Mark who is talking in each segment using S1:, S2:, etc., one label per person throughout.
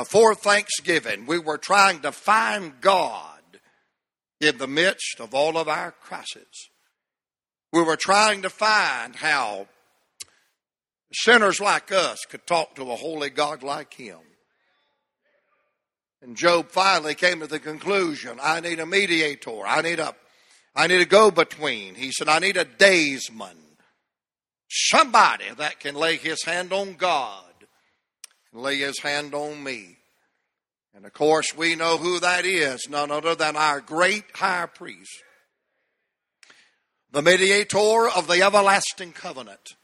S1: before Thanksgiving, we were trying to find God in the midst of all of our crises. We were trying to find how sinners like us could talk to a holy God like Him. And Job finally came to the conclusion, I need a mediator. I need a, I need a go-between. He said, I need a daysman. Somebody that can lay his hand on God and lay his hand on me. And of course, we know who that is, none other than our great high priest, the mediator of the everlasting covenant,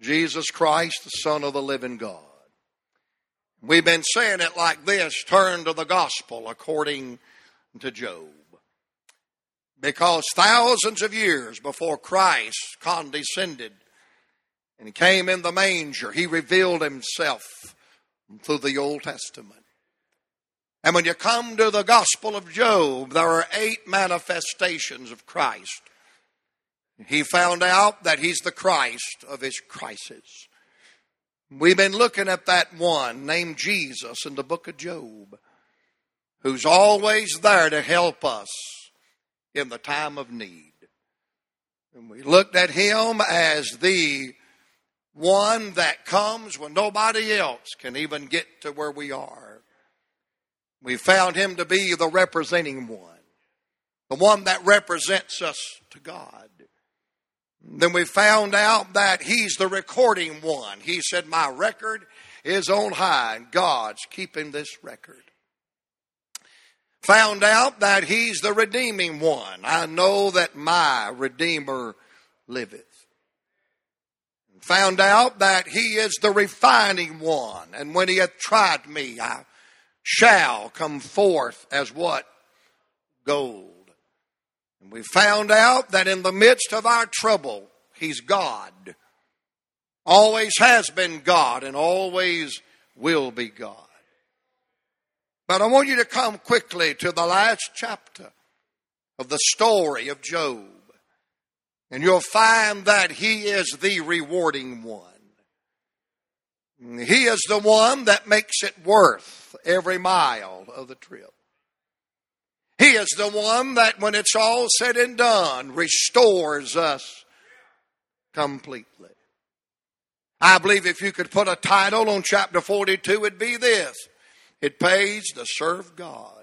S1: Jesus Christ, the Son of the living God. We've been saying it like this turn to the gospel according to Job. Because thousands of years before Christ condescended and he came in the manger, he revealed himself through the Old Testament. And when you come to the Gospel of Job, there are eight manifestations of Christ. He found out that he's the Christ of his crisis. We've been looking at that one named Jesus in the book of Job, who's always there to help us in the time of need. And we looked at him as the one that comes when nobody else can even get to where we are. We found him to be the representing one, the one that represents us to God. Then we found out that he's the recording one. He said, My record is on high, and God's keeping this record. Found out that he's the redeeming one. I know that my Redeemer liveth. Found out that he is the refining one, and when he hath tried me, I shall come forth as what? Gold. And we found out that in the midst of our trouble, He's God. Always has been God and always will be God. But I want you to come quickly to the last chapter of the story of Job. And you'll find that he is the rewarding one. He is the one that makes it worth every mile of the trip. He is the one that, when it's all said and done, restores us completely. I believe if you could put a title on chapter 42, it'd be this It pays to serve God.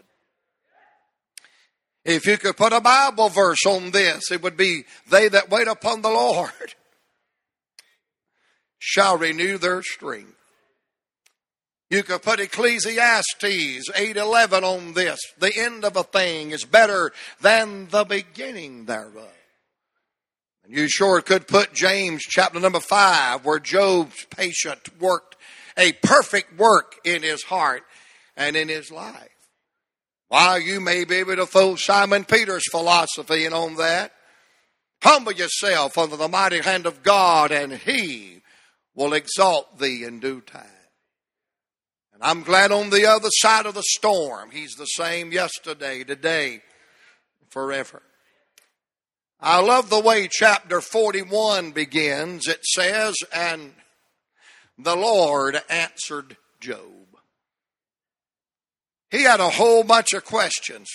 S1: If you could put a Bible verse on this, it would be They that wait upon the Lord shall renew their strength. You could put Ecclesiastes 8:11 on this. The end of a thing is better than the beginning thereof. And you sure could put James chapter number 5 where Job's patient worked a perfect work in his heart and in his life. While you may be able to throw Simon Peter's philosophy and on that, humble yourself under the mighty hand of God and he will exalt thee in due time. And I'm glad on the other side of the storm, He's the same yesterday, today, forever. I love the way chapter 41 begins. It says, And the Lord answered Job. He had a whole bunch of questions,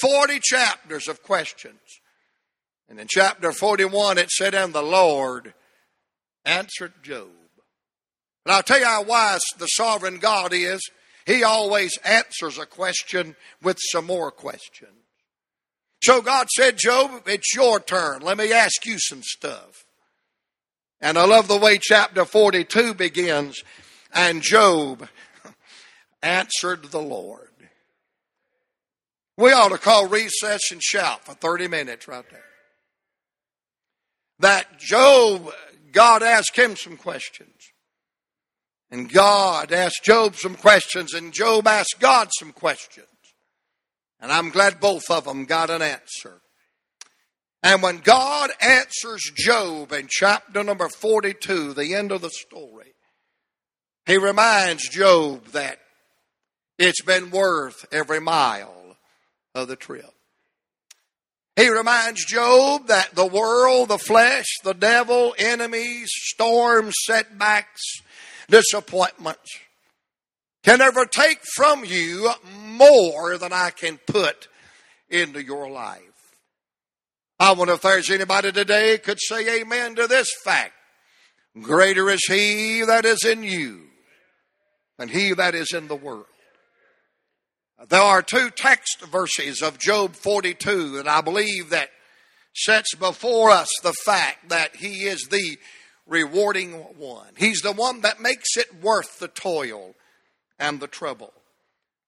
S1: 40 chapters of questions. And in chapter 41, it said, And the Lord answered Job. And I'll tell you how wise the sovereign God is. He always answers a question with some more questions. So God said, Job, it's your turn. Let me ask you some stuff. And I love the way chapter 42 begins. And Job answered the Lord. We ought to call recess and shout for 30 minutes right there. That Job God asked him some questions. And God asked Job some questions, and Job asked God some questions. And I'm glad both of them got an answer. And when God answers Job in chapter number 42, the end of the story, he reminds Job that it's been worth every mile of the trip. He reminds Job that the world, the flesh, the devil, enemies, storms, setbacks, disappointments can ever take from you more than I can put into your life. I wonder if there's anybody today could say amen to this fact. Greater is he that is in you than he that is in the world. There are two text verses of Job 42 that I believe that sets before us the fact that he is the rewarding one. He's the one that makes it worth the toil and the trouble.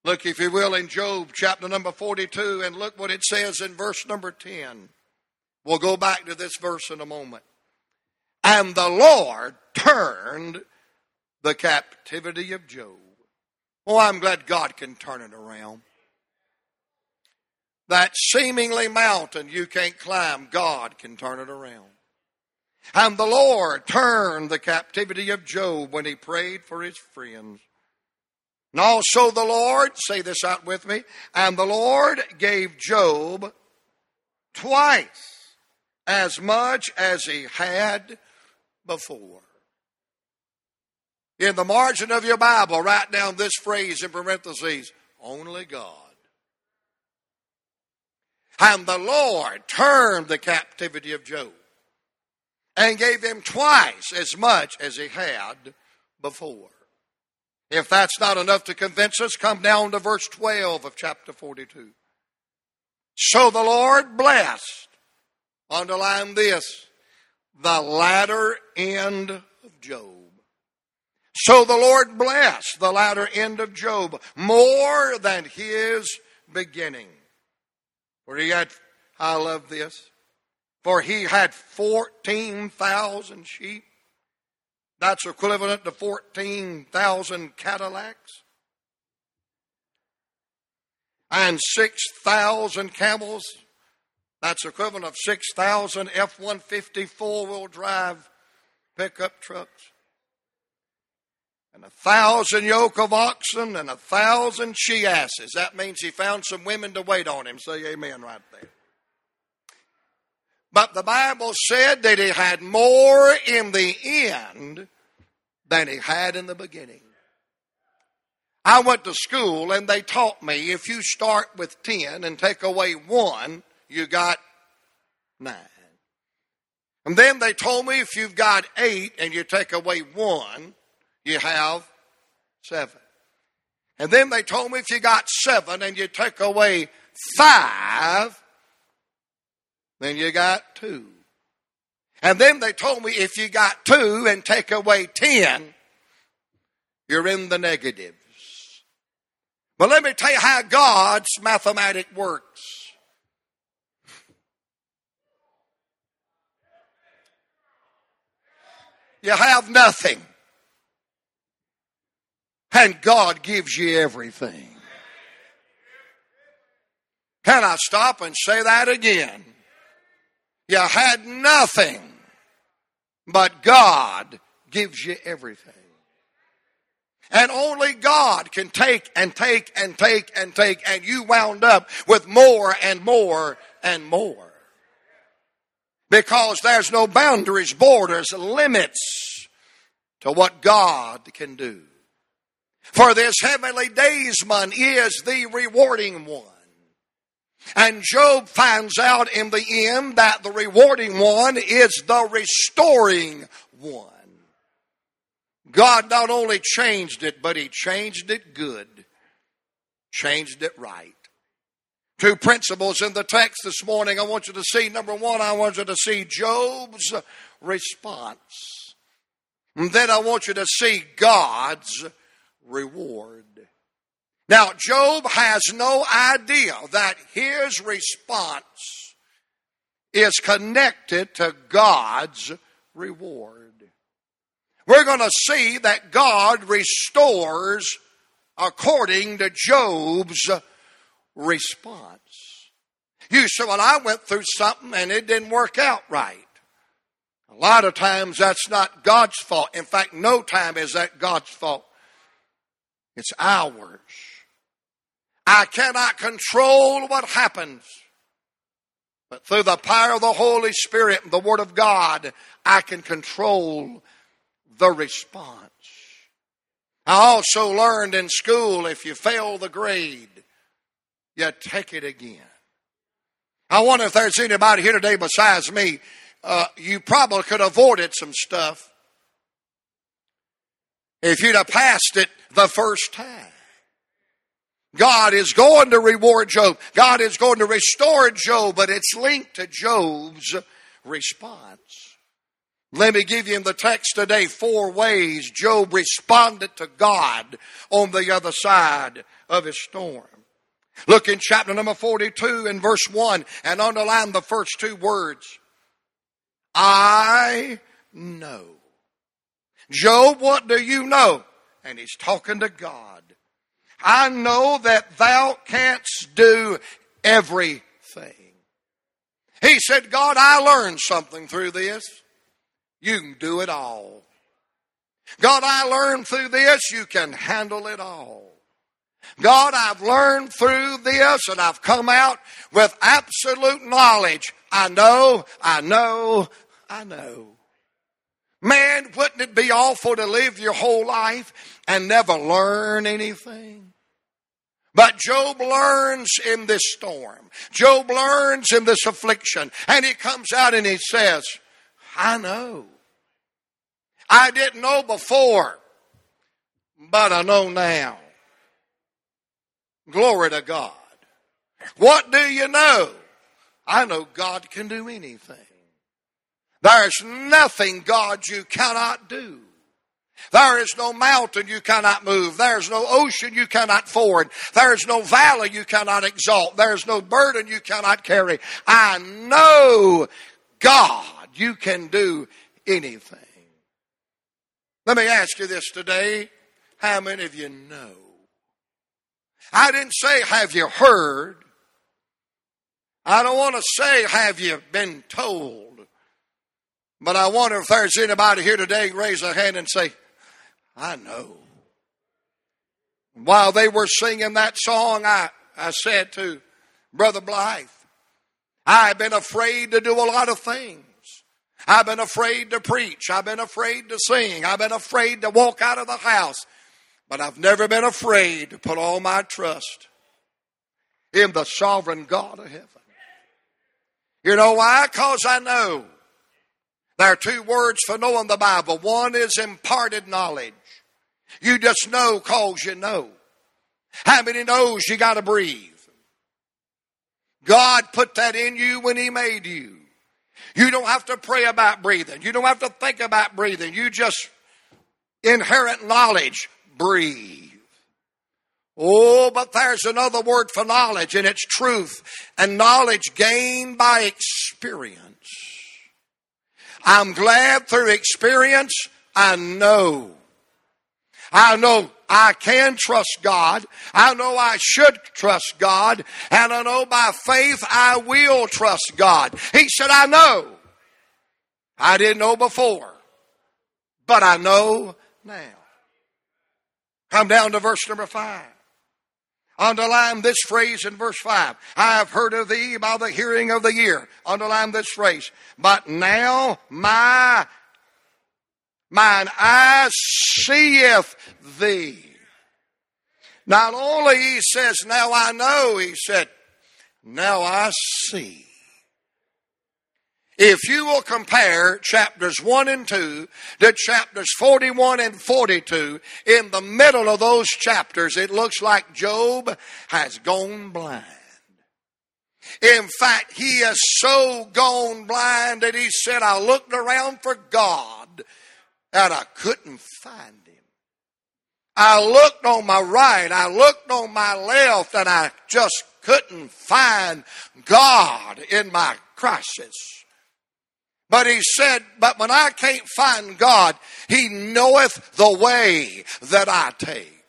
S1: Look, if you will, in Job chapter number 42 and look what it says in verse number 10. We'll go back to this verse in a moment. And the Lord turned the captivity of Job. Oh, I'm glad God can turn it around. That seemingly mountain you can't climb, God can turn it around. And the Lord turned the captivity of Job when he prayed for his friends. And also the Lord, say this out with me, and the Lord gave Job twice as much as he had before. In the margin of your Bible, write down this phrase in parentheses only God. And the Lord turned the captivity of Job and gave him twice as much as he had before. If that's not enough to convince us, come down to verse 12 of chapter 42. So the Lord blessed, underline this, the latter end of Job. So the Lord blessed the latter end of Job more than his beginning. For he had, I love this, for he had 14,000 sheep that's equivalent to 14,000 Cadillacs and 6,000 camels. That's equivalent of 6,000 F 150 four wheel drive pickup trucks. And a thousand yoke of oxen and a thousand she asses. That means he found some women to wait on him. Say amen right there. But the Bible said that he had more in the end than he had in the beginning. I went to school and they taught me if you start with 10 and take away one, you got nine. And then they told me if you've got eight and you take away one, you have seven. And then they told me if you got seven and you take away five, then you got two. And then they told me if you got two and take away ten, you're in the negatives. But let me tell you how God's mathematic works. You have nothing. And God gives you everything. Can I stop and say that again? You had nothing. But God gives you everything. And only God can take and take and take and take, and you wound up with more and more and more. Because there's no boundaries, borders, limits to what God can do. For this heavenly daysman is the rewarding one. And Job finds out in the end that the rewarding one is the restoring one. God not only changed it, but He changed it good, changed it right. Two principles in the text this morning I want you to see. Number one, I want you to see Job's response. And then I want you to see God's reward. Now, Job has no idea that his response is connected to God's reward. We're going to see that God restores according to Job's response. You say, Well, I went through something and it didn't work out right. A lot of times that's not God's fault. In fact, no time is that God's fault. It's ours. I cannot control what happens. But through the power of the Holy Spirit and the Word of God, I can control the response. I also learned in school if you fail the grade, you take it again. I wonder if there's anybody here today besides me. Uh, you probably could have avoided some stuff if you'd have passed it the first time. God is going to reward Job. God is going to restore Job, but it's linked to Job's response. Let me give you in the text today four ways Job responded to God on the other side of his storm. Look in chapter number 42 and verse 1 and underline the first two words. I know. Job, what do you know? And he's talking to God. I know that thou canst do everything. He said, God, I learned something through this. You can do it all. God, I learned through this, you can handle it all. God, I've learned through this and I've come out with absolute knowledge. I know, I know, I know. Man, wouldn't it be awful to live your whole life and never learn anything? But Job learns in this storm. Job learns in this affliction. And he comes out and he says, I know. I didn't know before, but I know now. Glory to God. What do you know? I know God can do anything. There's nothing, God, you cannot do. There is no mountain you cannot move. There's no ocean you cannot ford. There's no valley you cannot exalt. There's no burden you cannot carry. I know, God, you can do anything. Let me ask you this today. How many of you know? I didn't say, have you heard? I don't want to say, have you been told? But I wonder if there's anybody here today raise a hand and say, I know. While they were singing that song, I, I said to Brother Blythe, I've been afraid to do a lot of things. I've been afraid to preach. I've been afraid to sing. I've been afraid to walk out of the house. But I've never been afraid to put all my trust in the sovereign God of heaven. You know why? Because I know. There are two words for knowing the Bible. One is imparted knowledge. You just know cause you know. How many knows you gotta breathe? God put that in you when He made you. You don't have to pray about breathing. You don't have to think about breathing. You just inherent knowledge breathe. Oh, but there's another word for knowledge, and it's truth and knowledge gained by experience. I'm glad through experience I know. I know I can trust God. I know I should trust God. And I know by faith I will trust God. He said, I know. I didn't know before, but I know now. Come down to verse number five. Underline this phrase in verse 5. I have heard of thee by the hearing of the ear. Underline this phrase. But now my mine eye seeth thee. Not only he says, now I know, he said, now I see. If you will compare chapters 1 and 2 to chapters 41 and 42, in the middle of those chapters, it looks like Job has gone blind. In fact, he has so gone blind that he said, I looked around for God and I couldn't find him. I looked on my right, I looked on my left, and I just couldn't find God in my crisis. But he said, But when I can't find God, he knoweth the way that I take.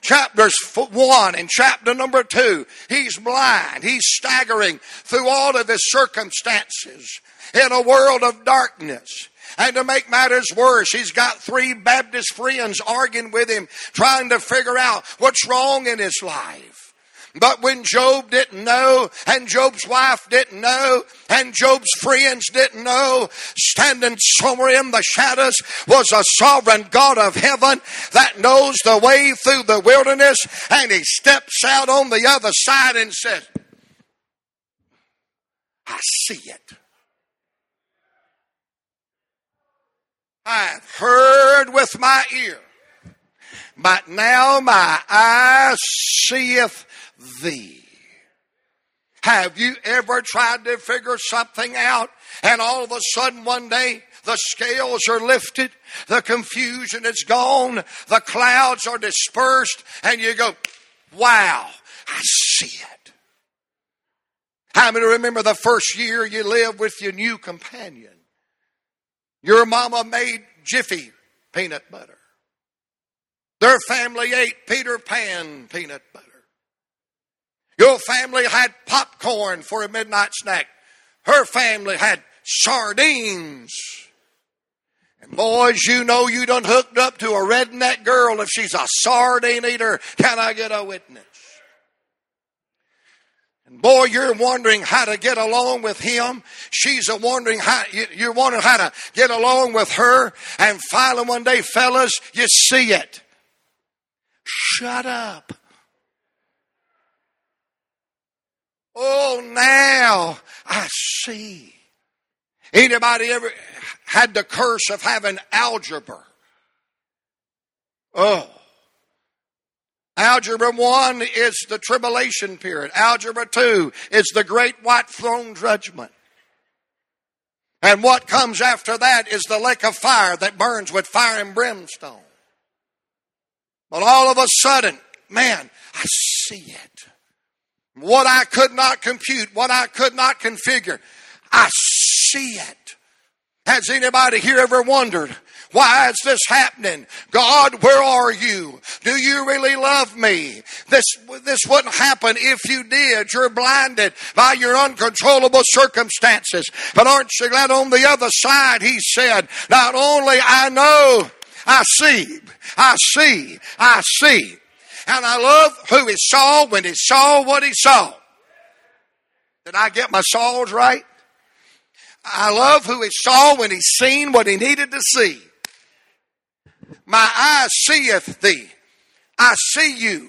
S1: Chapters one and chapter number two, he's blind. He's staggering through all of his circumstances in a world of darkness. And to make matters worse, he's got three Baptist friends arguing with him, trying to figure out what's wrong in his life. But when Job didn't know, and Job's wife didn't know, and Job's friends didn't know, standing somewhere in the shadows was a sovereign God of heaven that knows the way through the wilderness, and he steps out on the other side and says, I see it. I've heard with my ear, but now my eye seeth thee. Have you ever tried to figure something out and all of a sudden one day the scales are lifted, the confusion is gone, the clouds are dispersed, and you go, wow, I see it. How many remember the first year you lived with your new companion? Your mama made Jiffy peanut butter. Their family ate Peter Pan peanut butter. Your family had popcorn for a midnight snack. Her family had sardines. And boys, you know you done hooked up to a redneck girl if she's a sardine eater. Can I get a witness? And boy, you're wondering how to get along with him. She's a wondering how, you're wondering how to get along with her. And finally one day, fellas, you see it. Shut up. Oh, now I see. Anybody ever had the curse of having algebra? Oh. Algebra 1 is the tribulation period. Algebra 2 is the great white throne judgment. And what comes after that is the lake of fire that burns with fire and brimstone. But all of a sudden, man, I see it. What I could not compute, what I could not configure, I see it. Has anybody here ever wondered why is this happening? God, where are you? Do you really love me? This, this wouldn't happen if you did. You're blinded by your uncontrollable circumstances. But aren't you glad on the other side, he said, not only I know, I see, I see, I see. And I love who he saw when he saw what he saw. Did I get my saws right? I love who he saw when he seen what he needed to see. My eye seeth thee. I see you.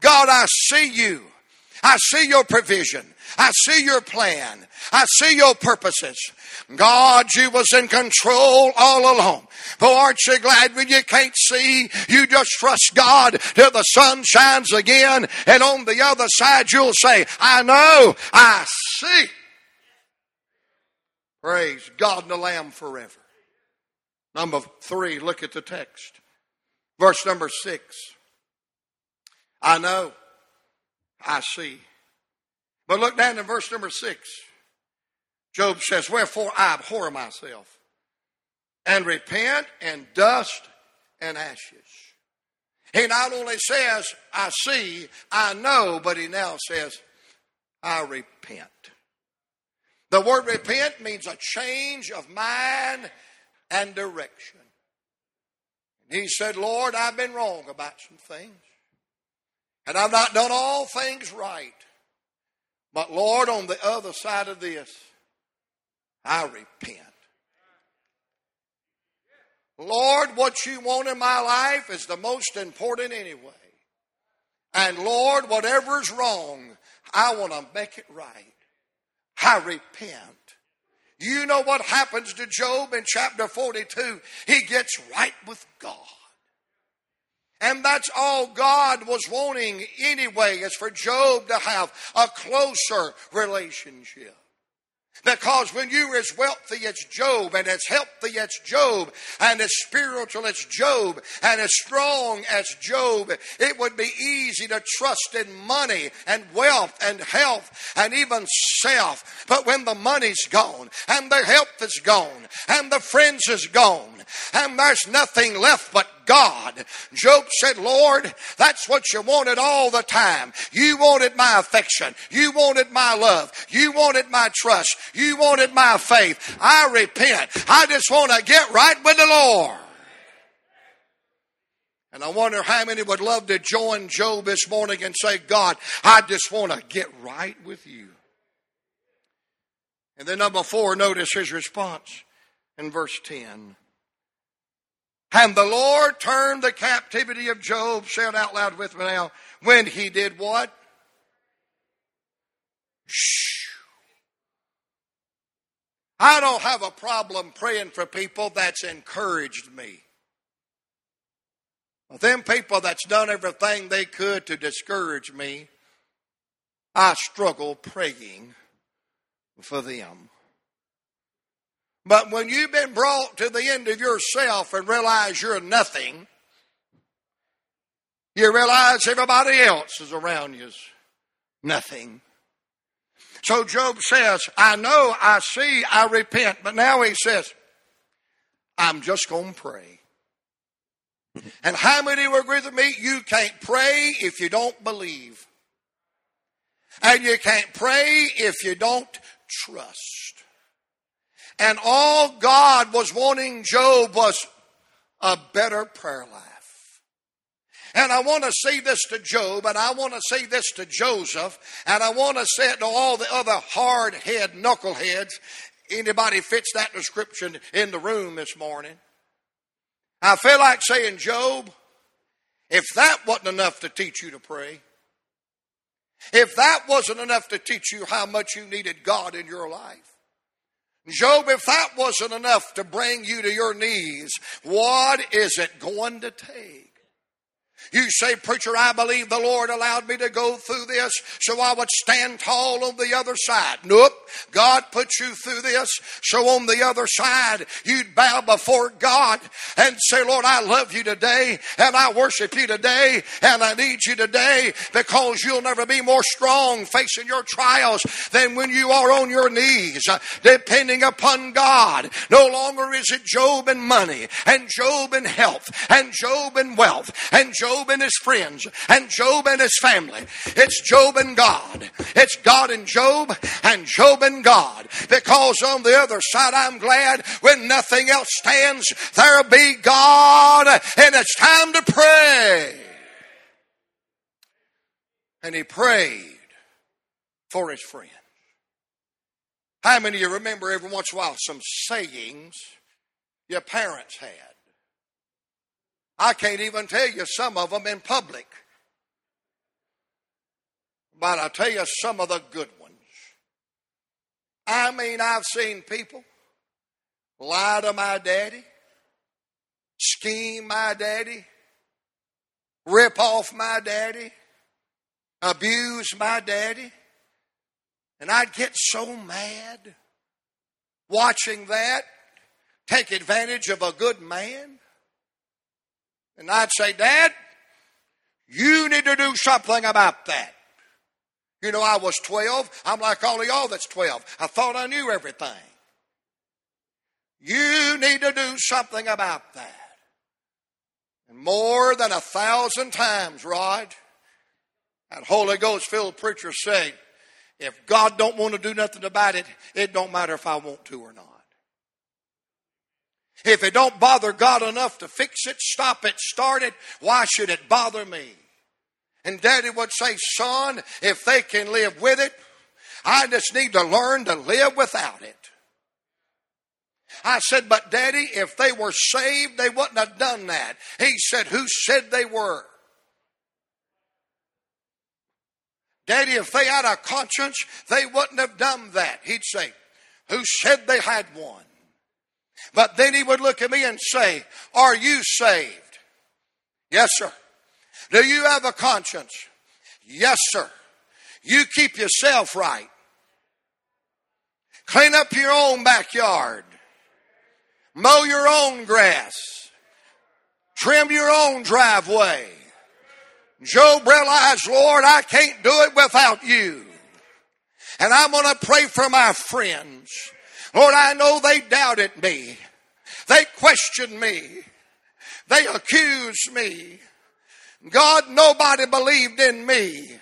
S1: God, I see you. I see your provision. I see your plan. I see your purposes. God, you was in control all along. But aren't you glad when you can't see? You just trust God till the sun shines again. And on the other side, you'll say, I know, I see. Praise God and the Lamb forever. Number three, look at the text. Verse number six. I know, I see. But look down in verse number six. Job says, Wherefore I abhor myself and repent in dust and ashes. He not only says, I see, I know, but he now says, I repent. The word repent means a change of mind and direction. he said, Lord, I've been wrong about some things. And I've not done all things right. But Lord, on the other side of this, I repent. Lord, what you want in my life is the most important anyway. And Lord, whatever's wrong, I want to make it right. I repent. You know what happens to Job in chapter 42? He gets right with God. And that's all God was wanting anyway, is for Job to have a closer relationship. Because when you're as wealthy as Job, and as healthy as Job, and as spiritual as Job, and as strong as Job, it would be easy to trust in money and wealth and health and even self. But when the money's gone, and the health is gone, and the friends is gone, and there's nothing left but God. Job said, Lord, that's what you wanted all the time. You wanted my affection. You wanted my love. You wanted my trust. You wanted my faith. I repent. I just want to get right with the Lord. And I wonder how many would love to join Job this morning and say, God, I just want to get right with you. And then number four, notice his response in verse 10. And the Lord turned the captivity of Job, it out loud with me now, when he did what? Shh. I don't have a problem praying for people that's encouraged me. Them people that's done everything they could to discourage me, I struggle praying for them. But when you've been brought to the end of yourself and realize you're nothing, you realize everybody else is around you is nothing. So Job says, I know, I see, I repent. But now he says, I'm just going to pray. And how many will agree with me? You can't pray if you don't believe. And you can't pray if you don't trust. And all God was wanting Job was a better prayer life. And I want to say this to Job, and I want to say this to Joseph, and I want to say it to all the other hard head knuckleheads. Anybody fits that description in the room this morning? I feel like saying, Job, if that wasn't enough to teach you to pray, if that wasn't enough to teach you how much you needed God in your life, Job, if that wasn't enough to bring you to your knees, what is it going to take? You say, Preacher, I believe the Lord allowed me to go through this so I would stand tall on the other side. Nope. God put you through this so on the other side you'd bow before God and say, Lord, I love you today and I worship you today and I need you today because you'll never be more strong facing your trials than when you are on your knees uh, depending upon God. No longer is it Job and money and Job and health and Job and wealth and Job Job and his friends and Job and his family. It's Job and God. It's God and Job and Job and God. Because on the other side, I'm glad when nothing else stands, there'll be God and it's time to pray. And he prayed for his friend. How many of you remember every once in a while some sayings your parents had? I can't even tell you some of them in public. But I'll tell you some of the good ones. I mean, I've seen people lie to my daddy, scheme my daddy, rip off my daddy, abuse my daddy. And I'd get so mad watching that, take advantage of a good man. And I'd say, Dad, you need to do something about that. You know, I was 12. I'm like all of y'all that's 12. I thought I knew everything. You need to do something about that. And more than a thousand times, Rod, that Holy Ghost filled preacher said, if God don't want to do nothing about it, it don't matter if I want to or not. If it don't bother God enough to fix it, stop it, start it, why should it bother me? And daddy would say, son, if they can live with it, I just need to learn to live without it. I said, but daddy, if they were saved, they wouldn't have done that. He said, who said they were? Daddy, if they had a conscience, they wouldn't have done that. He'd say, who said they had one? But then he would look at me and say, Are you saved? Yes, sir. Do you have a conscience? Yes, sir. You keep yourself right. Clean up your own backyard. Mow your own grass. Trim your own driveway. Job realized, Lord, I can't do it without you. And I'm going to pray for my friends. Lord, I know they doubted me. They questioned me. They accused me. God, nobody believed in me.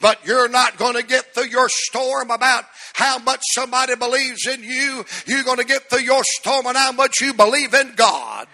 S1: But you're not going to get through your storm about how much somebody believes in you. You're going to get through your storm and how much you believe in God.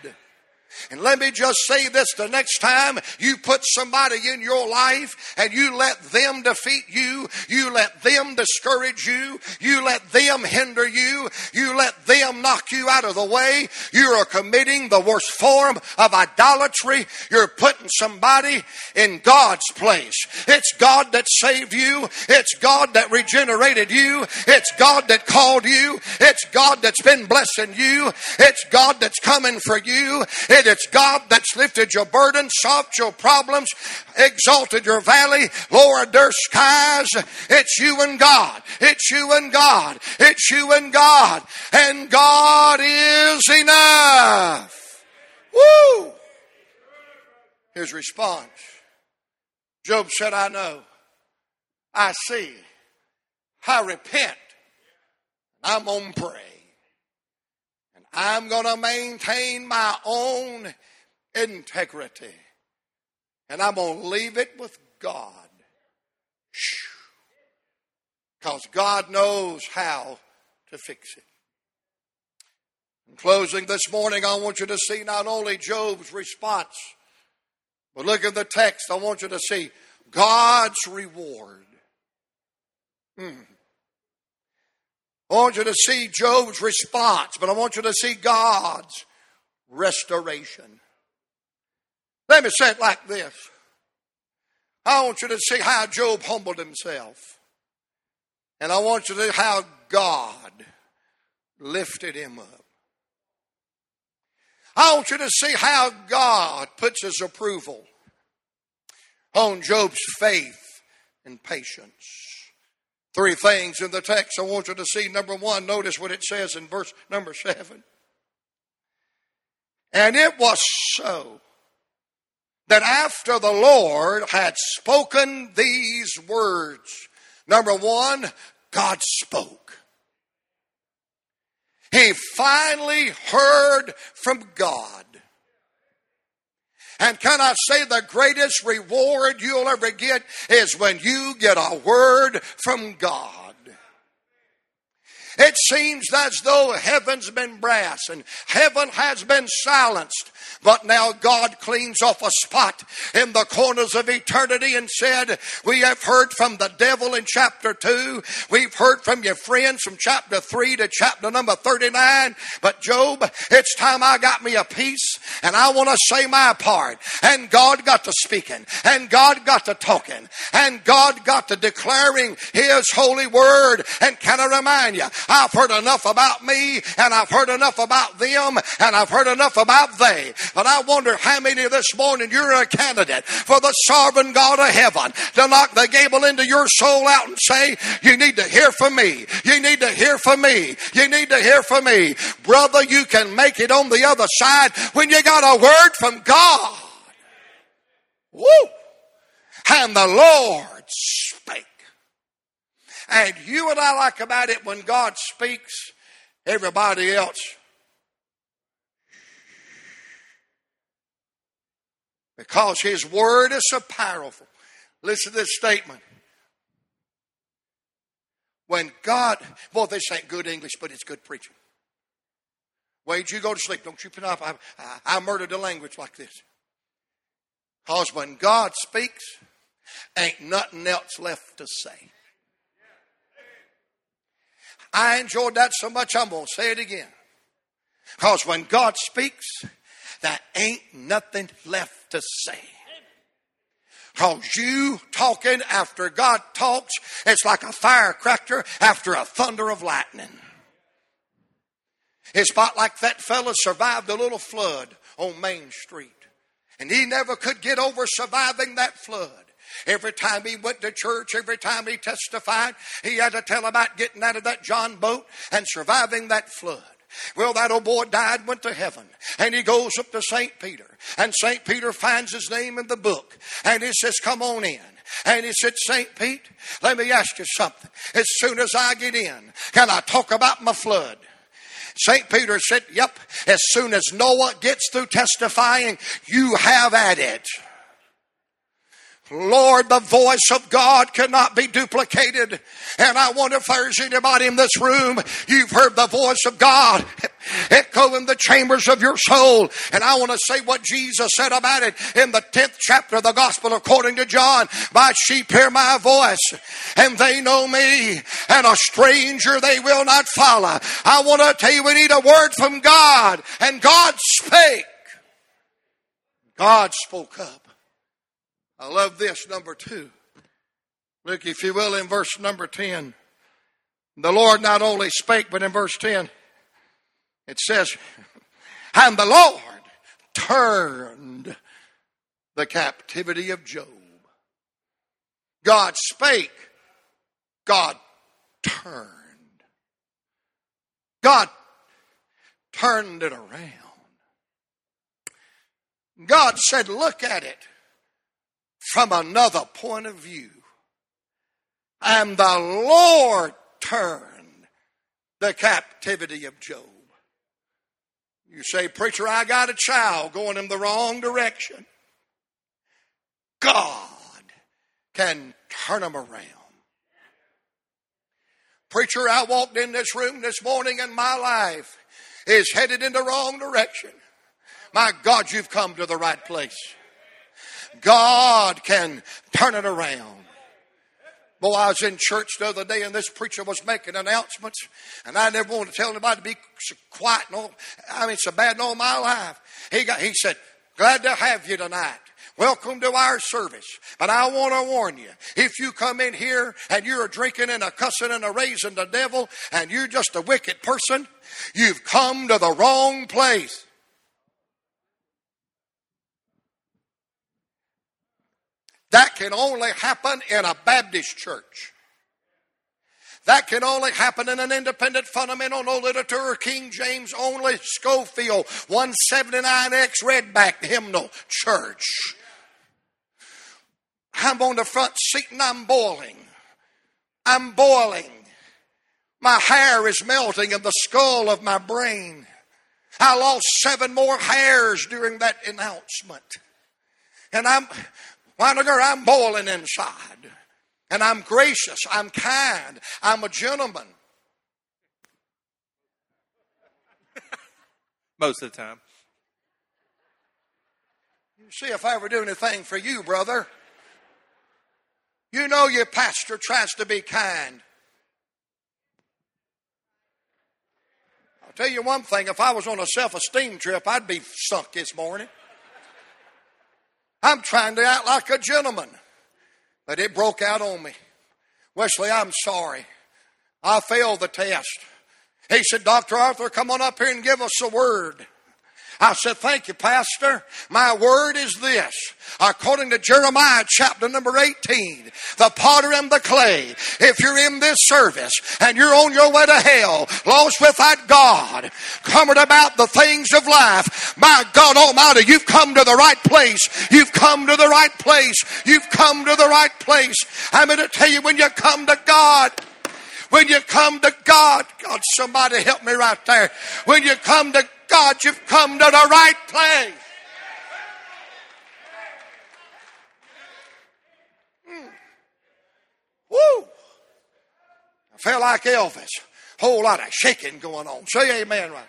S1: And let me just say this the next time you put somebody in your life and you let them defeat you, you let them discourage you, you let them hinder you, you let them knock you out of the way, you are committing the worst form of idolatry. You're putting somebody in God's place. It's God that saved you. It's God that regenerated you. It's God that called you. It's God that's been blessing you. It's God that's coming for you. It is God that's lifted your burden, solved your problems, exalted your valley, lowered their skies. It's you and God. It's you and God. It's you and God. And God is enough. Woo! His response. Job said, I know. I see. I repent. I'm on pray. I'm going to maintain my own integrity. And I'm going to leave it with God. Because God knows how to fix it. In closing this morning, I want you to see not only Job's response, but look at the text. I want you to see God's reward. Hmm. I want you to see Job's response, but I want you to see God's restoration. Let me say it like this. I want you to see how Job humbled himself. And I want you to see how God lifted him up. I want you to see how God puts his approval on Job's faith and patience. Three things in the text I want you to see. Number one, notice what it says in verse number seven. And it was so that after the Lord had spoken these words, number one, God spoke. He finally heard from God. And can I say the greatest reward you'll ever get is when you get a word from God. It seems as though heaven's been brass and heaven has been silenced. But now God cleans off a spot in the corners of eternity and said, We have heard from the devil in chapter 2. We've heard from your friends from chapter 3 to chapter number 39. But Job, it's time I got me a piece and I want to say my part. And God got to speaking and God got to talking and God got to declaring His holy word. And can I remind you, I've heard enough about me and I've heard enough about them and I've heard enough about they. But I wonder how many this morning you're a candidate for the sovereign God of heaven to knock the gable into your soul out and say, you need to hear from me. You need to hear from me. You need to hear from me. Brother, you can make it on the other side when you got a word from God. Woo! And the Lord spake. And you and I like about it when God speaks, everybody else. Because His Word is so powerful. Listen to this statement. When God, well, this ain't good English, but it's good preaching. Wade, you go to sleep. Don't you put up. I, I, I murdered a language like this. Because when God speaks, ain't nothing else left to say. I enjoyed that so much, I'm going to say it again. Because when God speaks, there ain't nothing left to say. Because you talking after God talks, it's like a firecracker after a thunder of lightning. It's about like that fellow survived a little flood on Main Street. And he never could get over surviving that flood. Every time he went to church, every time he testified, he had to tell about getting out of that John boat and surviving that flood. Well, that old boy died, went to heaven, and he goes up to St. Peter, and St. Peter finds his name in the book, and he says, Come on in. And he said, St. Pete, let me ask you something. As soon as I get in, can I talk about my flood? St. Peter said, Yep, as soon as Noah gets through testifying, you have at it. Lord, the voice of God cannot be duplicated. And I wonder if there's anybody in this room, you've heard the voice of God echo in the chambers of your soul. And I want to say what Jesus said about it in the 10th chapter of the gospel according to John. My sheep hear my voice and they know me and a stranger they will not follow. I want to tell you we need a word from God and God spake. God spoke up. I love this, number two. Look, if you will, in verse number 10. The Lord not only spake, but in verse 10, it says, And the Lord turned the captivity of Job. God spake, God turned. God turned it around. God said, Look at it from another point of view. And the Lord turned the captivity of Job. You say, Preacher, I got a child going in the wrong direction. God can turn them around. Preacher, I walked in this room this morning and my life is headed in the wrong direction. My God, you've come to the right place. God can turn it around. Boy, I was in church the other day and this preacher was making announcements, and I never wanted to tell anybody to be quiet. No, I mean, so bad in all my life. He got, he said, "Glad to have you tonight." Welcome to our service. But I want to warn you if you come in here and you're drinking and a cussing and a raising the devil and you're just a wicked person, you've come to the wrong place. That can only happen in a Baptist church. That can only happen in an independent fundamental, no literature, King James only, Scofield, 179X Redback Hymnal Church. I'm on the front seat and I'm boiling. I'm boiling. My hair is melting in the skull of my brain. I lost seven more hairs during that announcement. And I'm, Winegar, I'm boiling inside. And I'm gracious. I'm kind. I'm a gentleman.
S2: Most of the time.
S1: You see if I ever do anything for you, brother. You know your pastor tries to be kind. I'll tell you one thing if I was on a self esteem trip, I'd be sunk this morning. I'm trying to act like a gentleman. But it broke out on me. Wesley, I'm sorry. I failed the test. He said, Dr. Arthur, come on up here and give us a word. I said, Thank you, Pastor. My word is this. According to Jeremiah chapter number 18, the potter and the clay, if you're in this service and you're on your way to hell, lost without God, coming about the things of life, my God Almighty, you've come to the right place. You've come to the right place. You've come to the right place. I'm going to tell you when you come to God, when you come to God, God, somebody help me right there. When you come to God, you've come to the right place. Mm. Woo! I feel like Elvis. Whole lot of shaking going on. Say amen right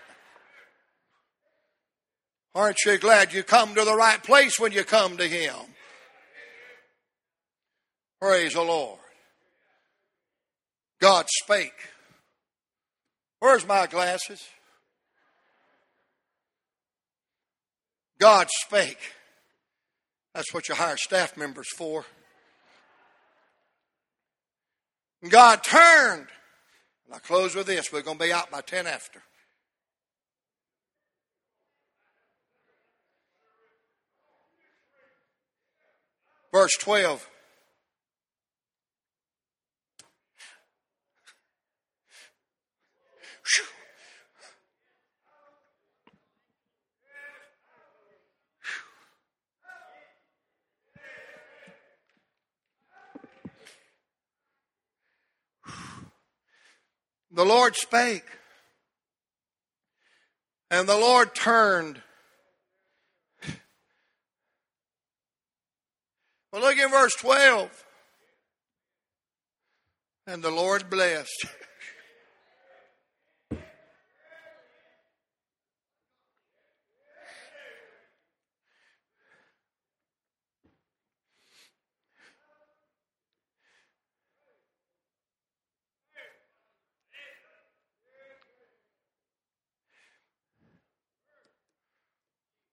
S1: Aren't you glad you come to the right place when you come to Him? Praise the Lord. God spake. Where's my glasses? God spake. That's what you hire staff members for. God turned. And I close with this. We're going to be out by 10 after. Verse 12. The Lord spake, and the Lord turned Well, look in verse 12. And the Lord blessed.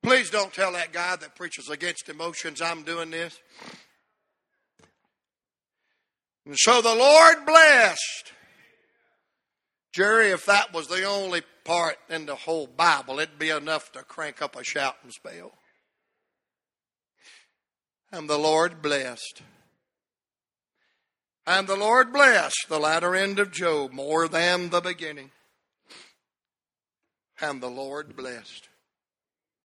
S1: Please don't tell that guy that preaches against emotions I'm doing this. And so the Lord blessed. Jerry, if that was the only part in the whole Bible, it'd be enough to crank up a shouting spell. And the Lord blessed. And the Lord blessed the latter end of Job more than the beginning. And the Lord blessed.